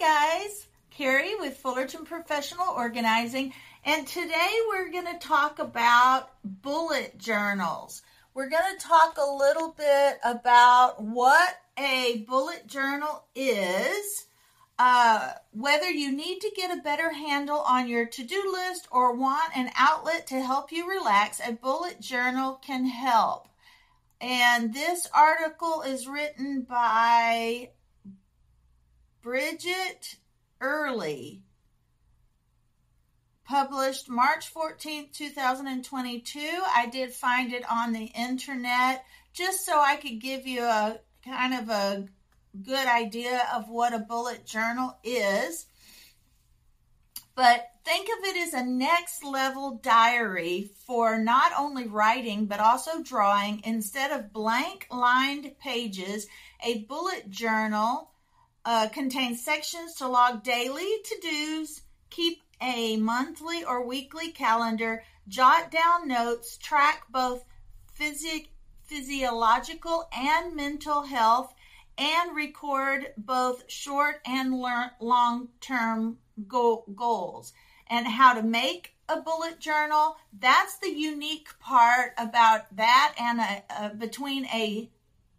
guys. Carrie with Fullerton Professional Organizing, and today we're going to talk about bullet journals. We're going to talk a little bit about what a bullet journal is, uh, whether you need to get a better handle on your to do list or want an outlet to help you relax, a bullet journal can help. And this article is written by Bridget Early, published March 14th, 2022. I did find it on the internet just so I could give you a kind of a good idea of what a bullet journal is. But think of it as a next level diary for not only writing but also drawing. Instead of blank lined pages, a bullet journal uh, contains sections to log daily to dos, keep a monthly or weekly calendar, jot down notes, track both physic, physiological and mental health, and record both short and long term go- goals. And how to make a bullet journal. That's the unique part about that and a, a between a,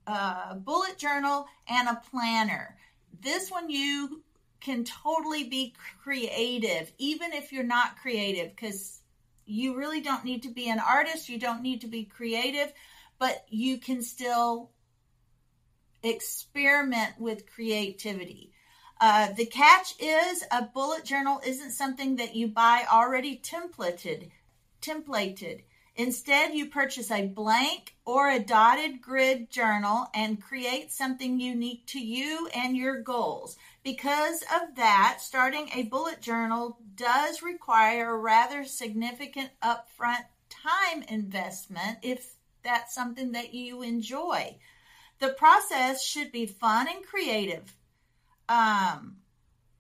a uh, bullet journal and a planner this one you can totally be creative, even if you're not creative, because you really don't need to be an artist, you don't need to be creative, but you can still experiment with creativity. Uh, the catch is a bullet journal isn't something that you buy already templated. Templated. Instead, you purchase a blank or a dotted grid journal and create something unique to you and your goals. Because of that, starting a bullet journal does require a rather significant upfront time investment if that's something that you enjoy. The process should be fun and creative. Um,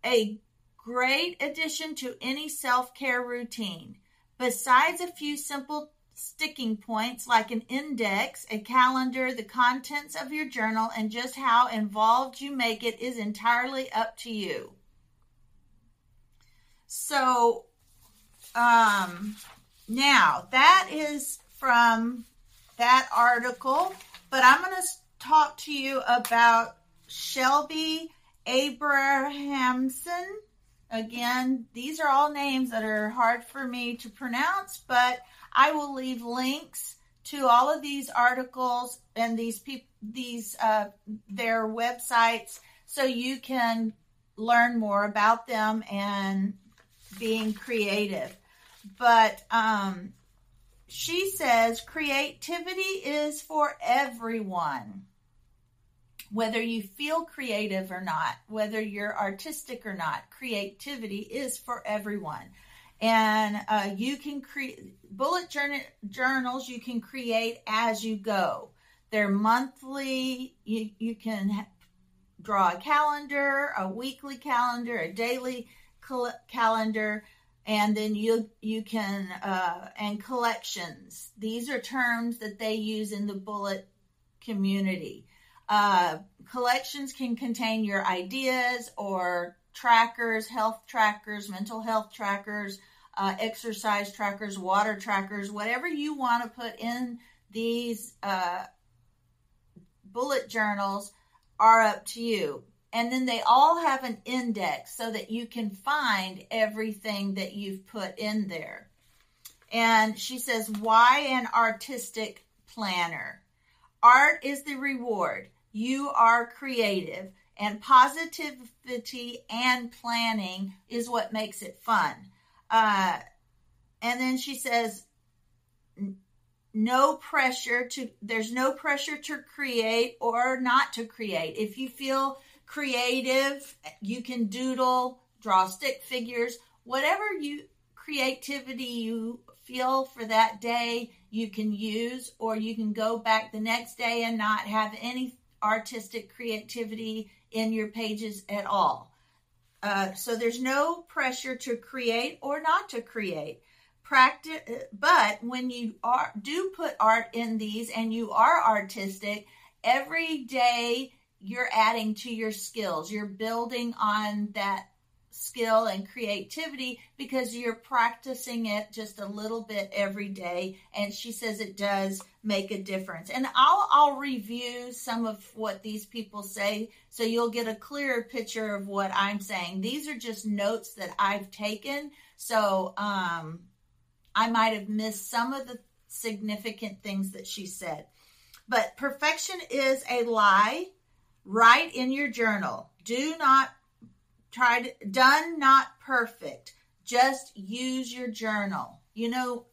a great addition to any self care routine. Besides a few simple sticking points like an index, a calendar, the contents of your journal, and just how involved you make it is entirely up to you. So, um, now that is from that article, but I'm going to talk to you about Shelby Abrahamsen. Again, these are all names that are hard for me to pronounce, but I will leave links to all of these articles and these people, these uh, their websites, so you can learn more about them and being creative. But um, she says creativity is for everyone. Whether you feel creative or not, whether you're artistic or not, creativity is for everyone and uh, you can create bullet journal, journals you can create as you go. They're monthly. You, you can ha- draw a calendar a weekly calendar a daily cal- calendar and then you you can uh, and collections. These are terms that they use in the bullet community. Uh, collections can contain your ideas or trackers health trackers mental health trackers uh, exercise trackers, water trackers, whatever you want to put in these uh, bullet journals are up to you. And then they all have an index so that you can find everything that you've put in there. And she says, Why an artistic planner? Art is the reward. You are creative, and positivity and planning is what makes it fun. Uh, and then she says, no pressure to, there's no pressure to create or not to create. If you feel creative, you can doodle, draw stick figures, whatever you, creativity you feel for that day, you can use, or you can go back the next day and not have any artistic creativity in your pages at all. Uh, so there's no pressure to create or not to create. Practice, but when you are do put art in these and you are artistic, every day you're adding to your skills. You're building on that skill and creativity because you're practicing it just a little bit every day. And she says it does make a difference. And I'll I'll review some of what these people say so you'll get a clearer picture of what I'm saying. These are just notes that I've taken. So um I might have missed some of the significant things that she said. But perfection is a lie. Write in your journal. Do not tried done not perfect. Just use your journal. You know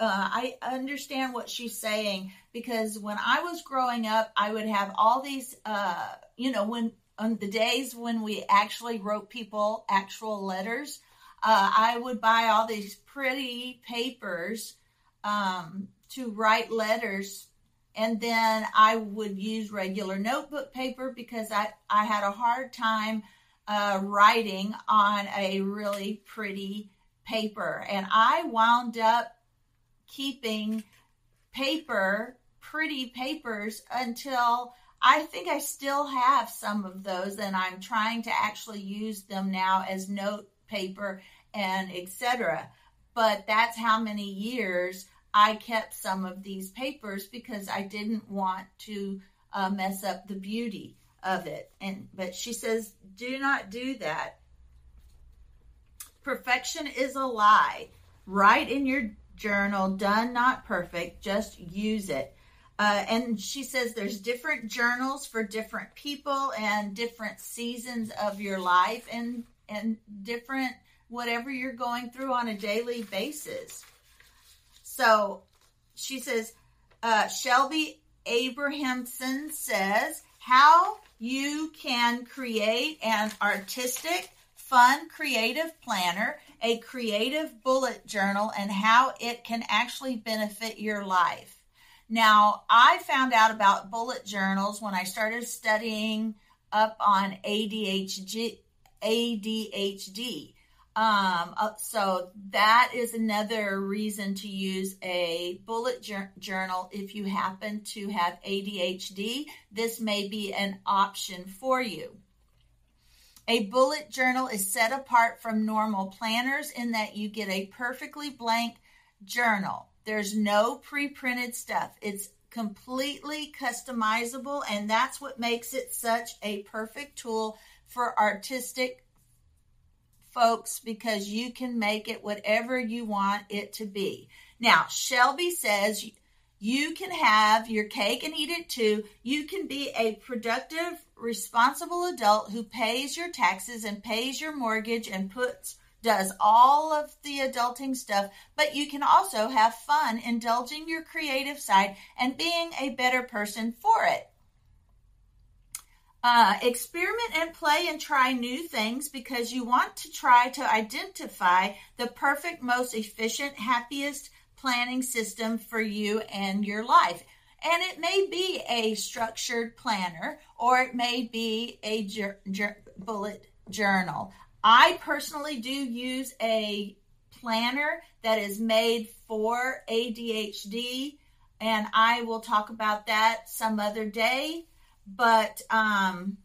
uh, i understand what she's saying because when i was growing up i would have all these uh, you know when on the days when we actually wrote people actual letters uh, i would buy all these pretty papers um, to write letters and then i would use regular notebook paper because i, I had a hard time uh, writing on a really pretty paper. And I wound up keeping paper, pretty papers, until I think I still have some of those, and I'm trying to actually use them now as note paper and etc. But that's how many years I kept some of these papers because I didn't want to uh, mess up the beauty of it. And but she says, do not do that. Perfection is a lie. Write in your journal, done not perfect, just use it. Uh, and she says there's different journals for different people and different seasons of your life and and different whatever you're going through on a daily basis. So she says, uh, Shelby Abrahamsen says, how you can create an artistic, fun, creative planner, a creative bullet journal, and how it can actually benefit your life. Now, I found out about bullet journals when I started studying up on ADHD. ADHD. Um, uh, so that is another reason to use a bullet journal if you happen to have ADHD. This may be an option for you. A bullet journal is set apart from normal planners in that you get a perfectly blank journal. There's no pre printed stuff. It's completely customizable, and that's what makes it such a perfect tool for artistic folks, because you can make it whatever you want it to be. Now, Shelby says you can have your cake and eat it too. You can be a productive, responsible adult who pays your taxes and pays your mortgage and puts does all of the adulting stuff, but you can also have fun indulging your creative side and being a better person for it. Uh, experiment and play and try new things because you want to try to identify the perfect, most efficient, happiest planning system for you and your life. And it may be a structured planner or it may be a jur- jur- bullet journal. I personally do use a planner that is made for ADHD, and I will talk about that some other day but um,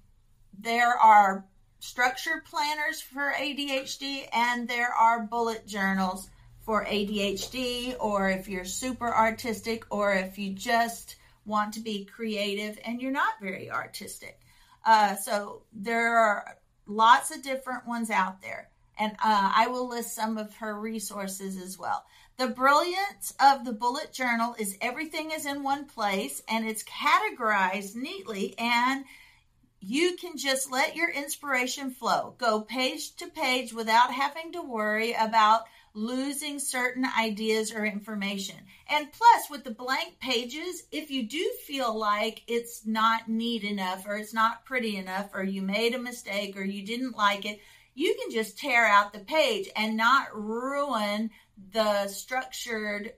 there are structured planners for ADHD and there are bullet journals for ADHD, or if you're super artistic, or if you just want to be creative and you're not very artistic. Uh, so there are lots of different ones out there, and uh, I will list some of her resources as well. The brilliance of the bullet journal is everything is in one place and it's categorized neatly and you can just let your inspiration flow. Go page to page without having to worry about losing certain ideas or information. And plus, with the blank pages, if you do feel like it's not neat enough or it's not pretty enough or you made a mistake or you didn't like it, you can just tear out the page and not ruin the structured,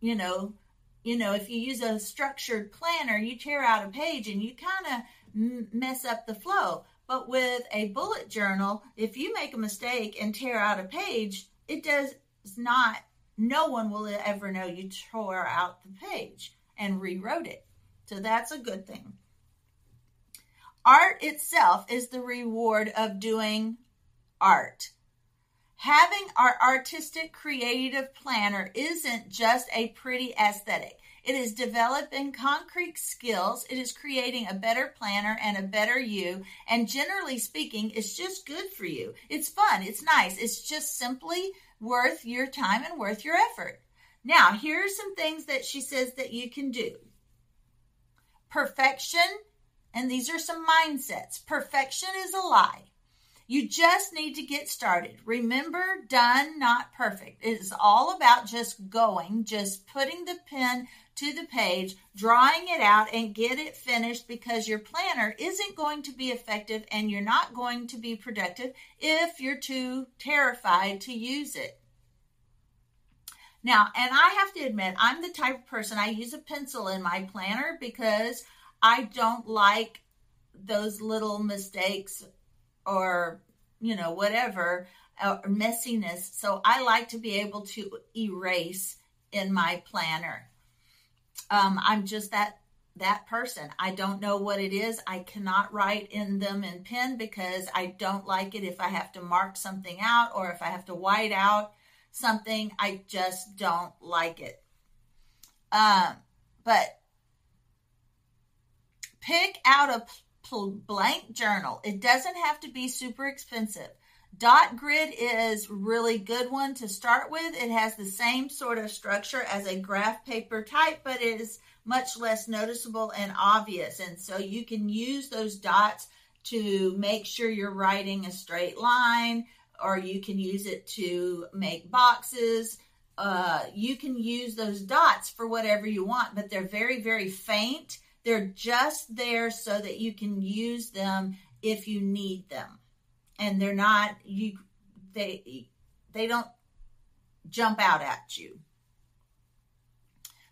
you know, you know, if you use a structured planner, you tear out a page and you kind of m- mess up the flow. But with a bullet journal, if you make a mistake and tear out a page, it does not, no one will ever know you tore out the page and rewrote it. So that's a good thing. Art itself is the reward of doing art. Having our artistic creative planner isn't just a pretty aesthetic. It is developing concrete skills. It is creating a better planner and a better you. And generally speaking, it's just good for you. It's fun. It's nice. It's just simply worth your time and worth your effort. Now, here are some things that she says that you can do. Perfection, and these are some mindsets. Perfection is a lie. You just need to get started. Remember, done, not perfect. It is all about just going, just putting the pen to the page, drawing it out, and get it finished because your planner isn't going to be effective and you're not going to be productive if you're too terrified to use it. Now, and I have to admit, I'm the type of person I use a pencil in my planner because I don't like those little mistakes or you know whatever uh, messiness. So i like to be able to erase in my planner. Um, i'm just that that person. I don't know what it is. I cannot write in them in pen because i don't like it if i have to mark something out or if i have to white out something. I just don't like it. Um, but pick out a blank journal. It doesn't have to be super expensive. Dot grid is really good one to start with. It has the same sort of structure as a graph paper type, but it is much less noticeable and obvious. And so you can use those dots to make sure you're writing a straight line, or you can use it to make boxes. Uh, you can use those dots for whatever you want, but they're very, very faint they're just there so that you can use them if you need them. And they're not you they they don't jump out at you.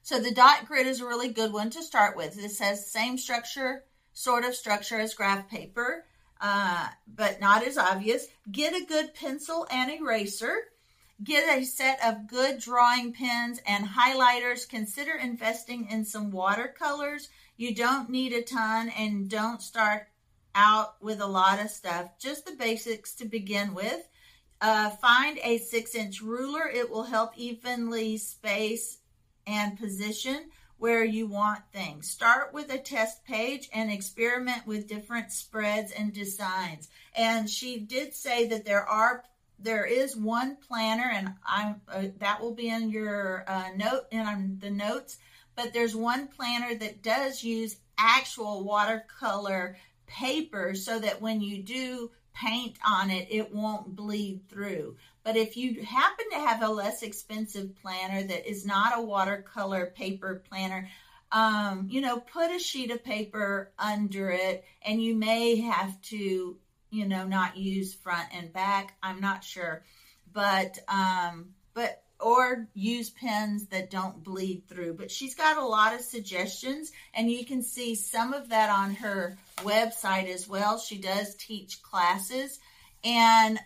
So the dot grid is a really good one to start with. This has same structure, sort of structure as graph paper, uh, but not as obvious. Get a good pencil and eraser. Get a set of good drawing pens and highlighters. Consider investing in some watercolors you don't need a ton and don't start out with a lot of stuff, just the basics to begin with. Uh, find a six inch ruler, it will help evenly space and position where you want things. Start with a test page and experiment with different spreads and designs. And she did say that there are there is one planner, and I uh, that will be in your uh, note in the notes but there's one planner that does use actual watercolor paper so that when you do paint on it, it won't bleed through. But if you happen to have a less expensive planner that is not a watercolor paper planner, um, you know, put a sheet of paper under it and you may have to, you know, not use front and back. I'm not sure. But, um, but or use pens that don't bleed through. But she's got a lot of suggestions, and you can see some of that on her website as well. She does teach classes, and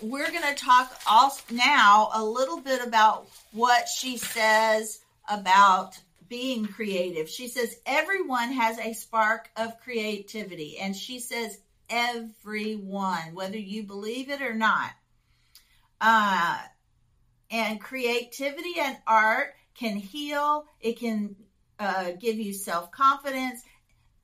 we're going to talk also now a little bit about what she says about being creative. She says everyone has a spark of creativity, and she says everyone, whether you believe it or not. Uh, and creativity and art can heal, it can uh, give you self confidence.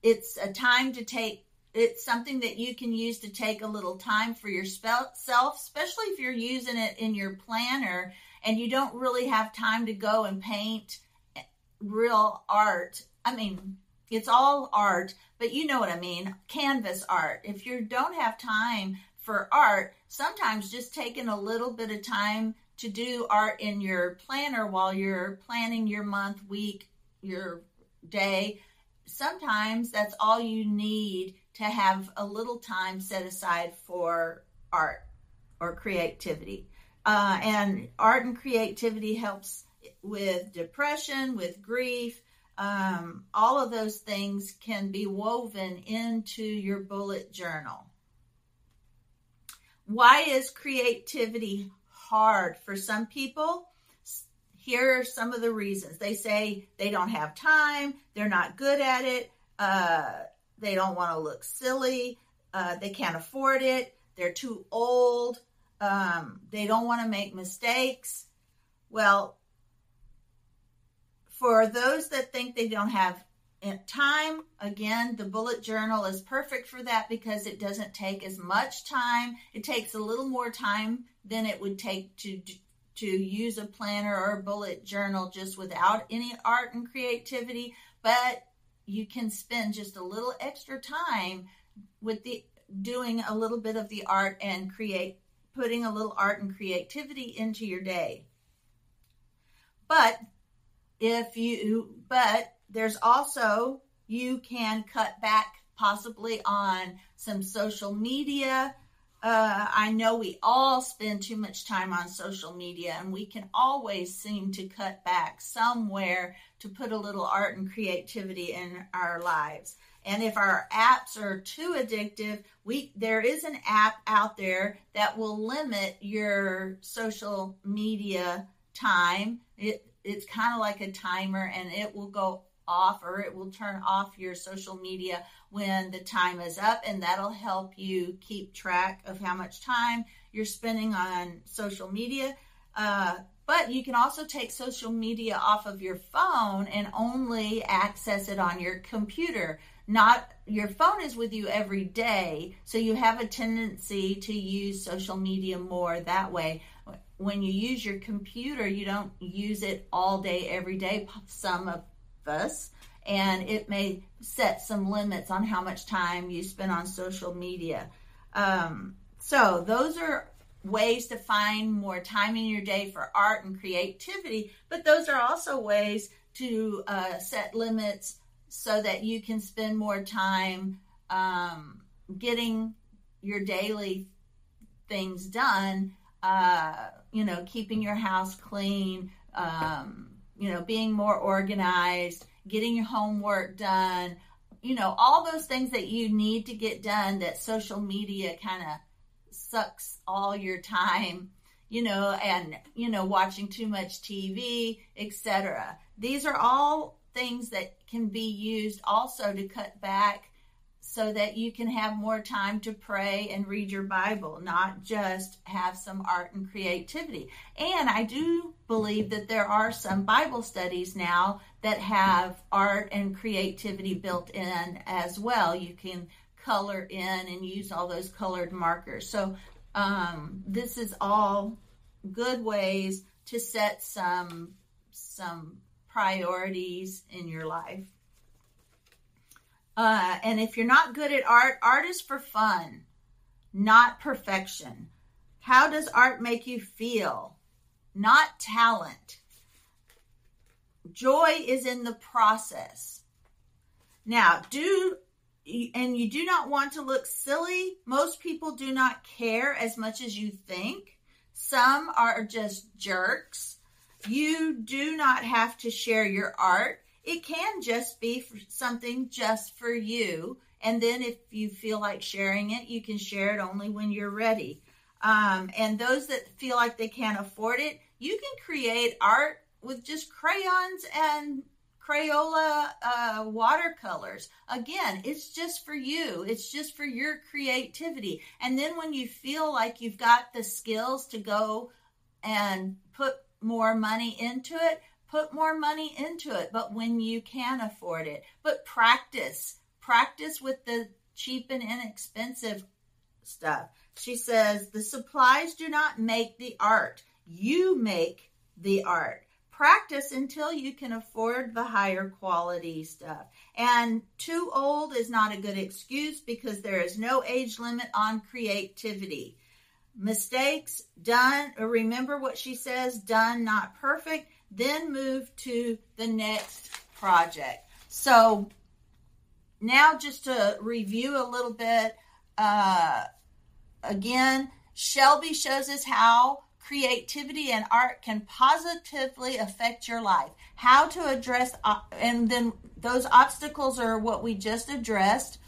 It's a time to take, it's something that you can use to take a little time for yourself, especially if you're using it in your planner and you don't really have time to go and paint real art. I mean, it's all art, but you know what I mean canvas art. If you don't have time for art, sometimes just taking a little bit of time to do art in your planner while you're planning your month, week, your day. Sometimes that's all you need to have a little time set aside for art or creativity. Uh, and art and creativity helps with depression, with grief. Um, all of those things can be woven into your bullet journal. Why is creativity hard for some people. Here are some of the reasons. They say they don't have time, they're not good at it, uh, they don't want to look silly, uh, they can't afford it, they're too old, um, they don't want to make mistakes. Well, for those that think they don't have time, again, the bullet journal is perfect for that because it doesn't take as much time. It takes a little more time than it would take to to use a planner or a bullet journal just without any art and creativity, but you can spend just a little extra time with the doing a little bit of the art and create putting a little art and creativity into your day. But if you but there's also you can cut back possibly on some social media uh, I know we all spend too much time on social media, and we can always seem to cut back somewhere to put a little art and creativity in our lives. And if our apps are too addictive, we there is an app out there that will limit your social media time. It it's kind of like a timer, and it will go off or it will turn off your social media when the time is up and that'll help you keep track of how much time you're spending on social media. Uh, but you can also take social media off of your phone and only access it on your computer. Not your phone is with you every day so you have a tendency to use social media more that way. When you use your computer you don't use it all day every day. Some of us and it may set some limits on how much time you spend on social media. Um, so those are ways to find more time in your day for art and creativity, but those are also ways to uh, set limits so that you can spend more time um, getting your daily things done. Uh, you know, keeping your house clean, um, you know, being more organized, getting your homework done, you know, all those things that you need to get done that social media kind of sucks all your time, you know, and, you know, watching too much TV, etc. These are all things that can be used also to cut back so that you can have more time to pray and read your Bible, not just have some art and creativity. And I do believe that there are some Bible studies now that have art and creativity built in as well. You can color in and use all those colored markers. So, um, this is all good ways to set some some priorities in your life. Uh, and if you're not good at art, art is for fun, not perfection. How does art make you feel? Not talent. Joy is in the process. Now, do and you do not want to look silly. Most people do not care as much as you think. Some are just jerks. You do not have to share your art. It can just be something just for you. And then if you feel like sharing it, you can share it only when you're ready. Um, and those that feel like they can't afford it, you can create art with just crayons and Crayola uh, watercolors. Again, it's just for you. It's just for your creativity. And then when you feel like you've got the skills to go and put more money into it, put more money into it, but when you can afford it. But practice, practice with the cheap and inexpensive stuff. She says, the supplies do not make the art. You make the art. Practice until you can afford the higher quality stuff. And too old is not a good excuse because there is no age limit on creativity. Mistakes done, remember what she says, done, not perfect then move to the next project. So now just to review a little bit, uh, again, Shelby shows us how creativity and art can positively affect your life. How to address, uh, and then those obstacles are what we just addressed,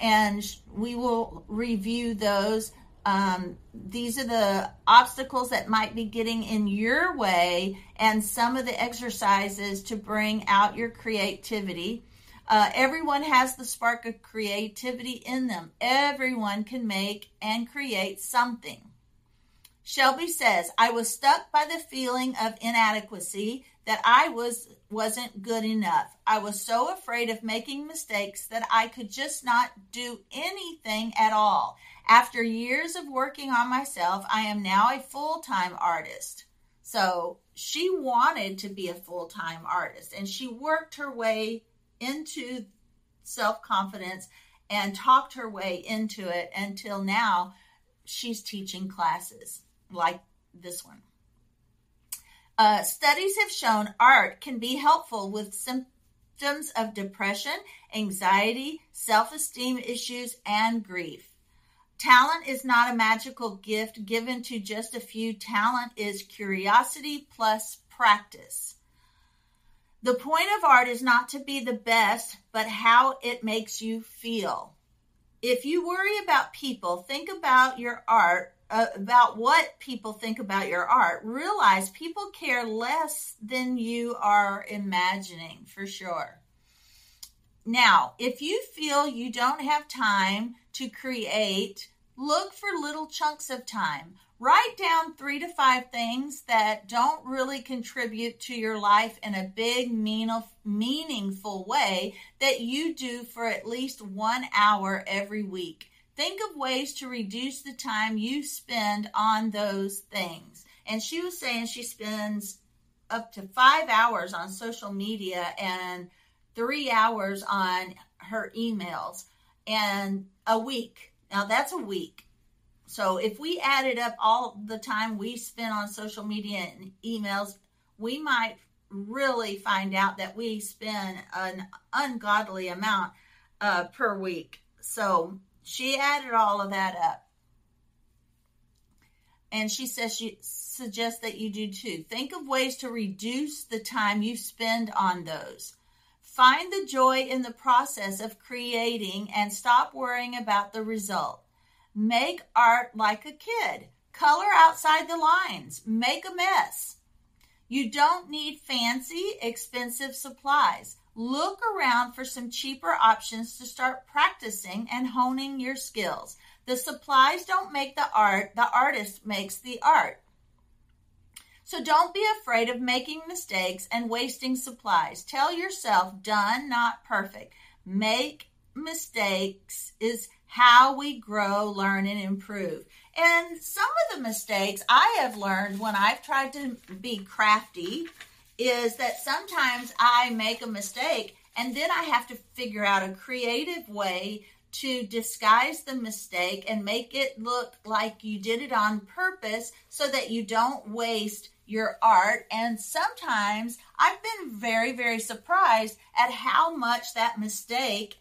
and we will review those um, these are the obstacles that might be getting in your way and some of the exercises to bring out your creativity. Uh, everyone has the spark of creativity in them. Everyone can make and create something. Shelby says, I was stuck by the feeling of inadequacy that I was wasn't good enough. I was so afraid of making mistakes that I could just not do anything at all. After years of working on myself, I am now a full-time artist. So, she wanted to be a full-time artist and she worked her way into self-confidence and talked her way into it until now she's teaching classes like this one. Uh, studies have shown art can be helpful with symptoms of depression, anxiety, self esteem issues, and grief. Talent is not a magical gift given to just a few. Talent is curiosity plus practice. The point of art is not to be the best, but how it makes you feel. If you worry about people, think about your art uh, about what people think about your art, realize people care less than you are imagining for sure. Now, if you feel you don't have time to create, look for little chunks of time. Write down three to five things that don't really contribute to your life in a big, meaningful way that you do for at least one hour every week. Think of ways to reduce the time you spend on those things. And she was saying she spends up to five hours on social media and three hours on her emails and a week. Now that's a week. So if we added up all the time we spend on social media and emails, we might really find out that we spend an ungodly amount uh, per week. So she added all of that up. And she says she suggests that you do too. Think of ways to reduce the time you spend on those. Find the joy in the process of creating and stop worrying about the result. Make art like a kid. Color outside the lines. Make a mess. You don't need fancy, expensive supplies. Look around for some cheaper options to start practicing and honing your skills. The supplies don't make the art, the artist makes the art. So don't be afraid of making mistakes and wasting supplies. Tell yourself, done, not perfect. Make mistakes is how we grow, learn, and improve. And some of the mistakes I have learned when I've tried to be crafty is that sometimes I make a mistake and then I have to figure out a creative way to disguise the mistake and make it look like you did it on purpose so that you don't waste your art. And sometimes I've been very, very surprised at how much that mistake,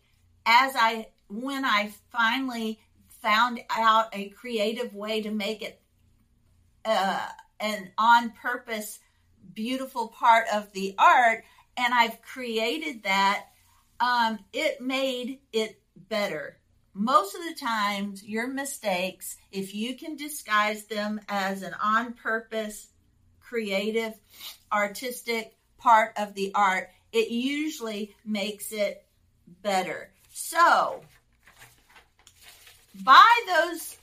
as I, when I finally found out a creative way to make it uh, an on purpose beautiful part of the art and I've created that, um, it made it better. Most of the times, your mistakes, if you can disguise them as an on purpose, creative, artistic part of the art, it usually makes it better. So, buy those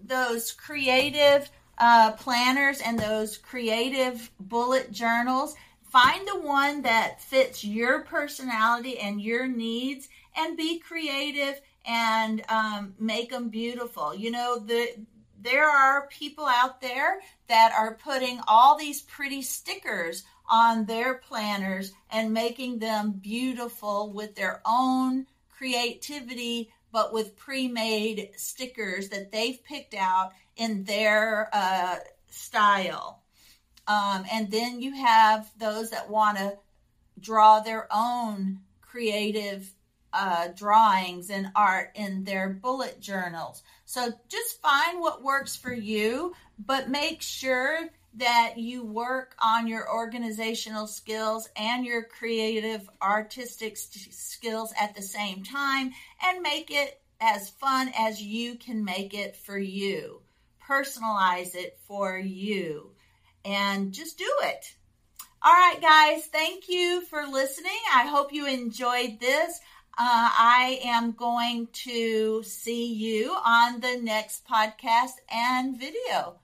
those creative uh, planners and those creative bullet journals. Find the one that fits your personality and your needs and be creative and um, make them beautiful. You know, the, there are people out there that are putting all these pretty stickers on their planners and making them beautiful with their own creativity, but with pre made stickers that they've picked out in their uh, style. Um, and then you have those that want to draw their own creative uh, drawings and art in their bullet journals. So just find what works for you, but make sure that you work on your organizational skills and your creative artistic st- skills at the same time and make it as fun as you can make it for you personalize it for you and just do it. All right, guys, thank you for listening. I hope you enjoyed this. Uh, I am going to see you on the next podcast and video.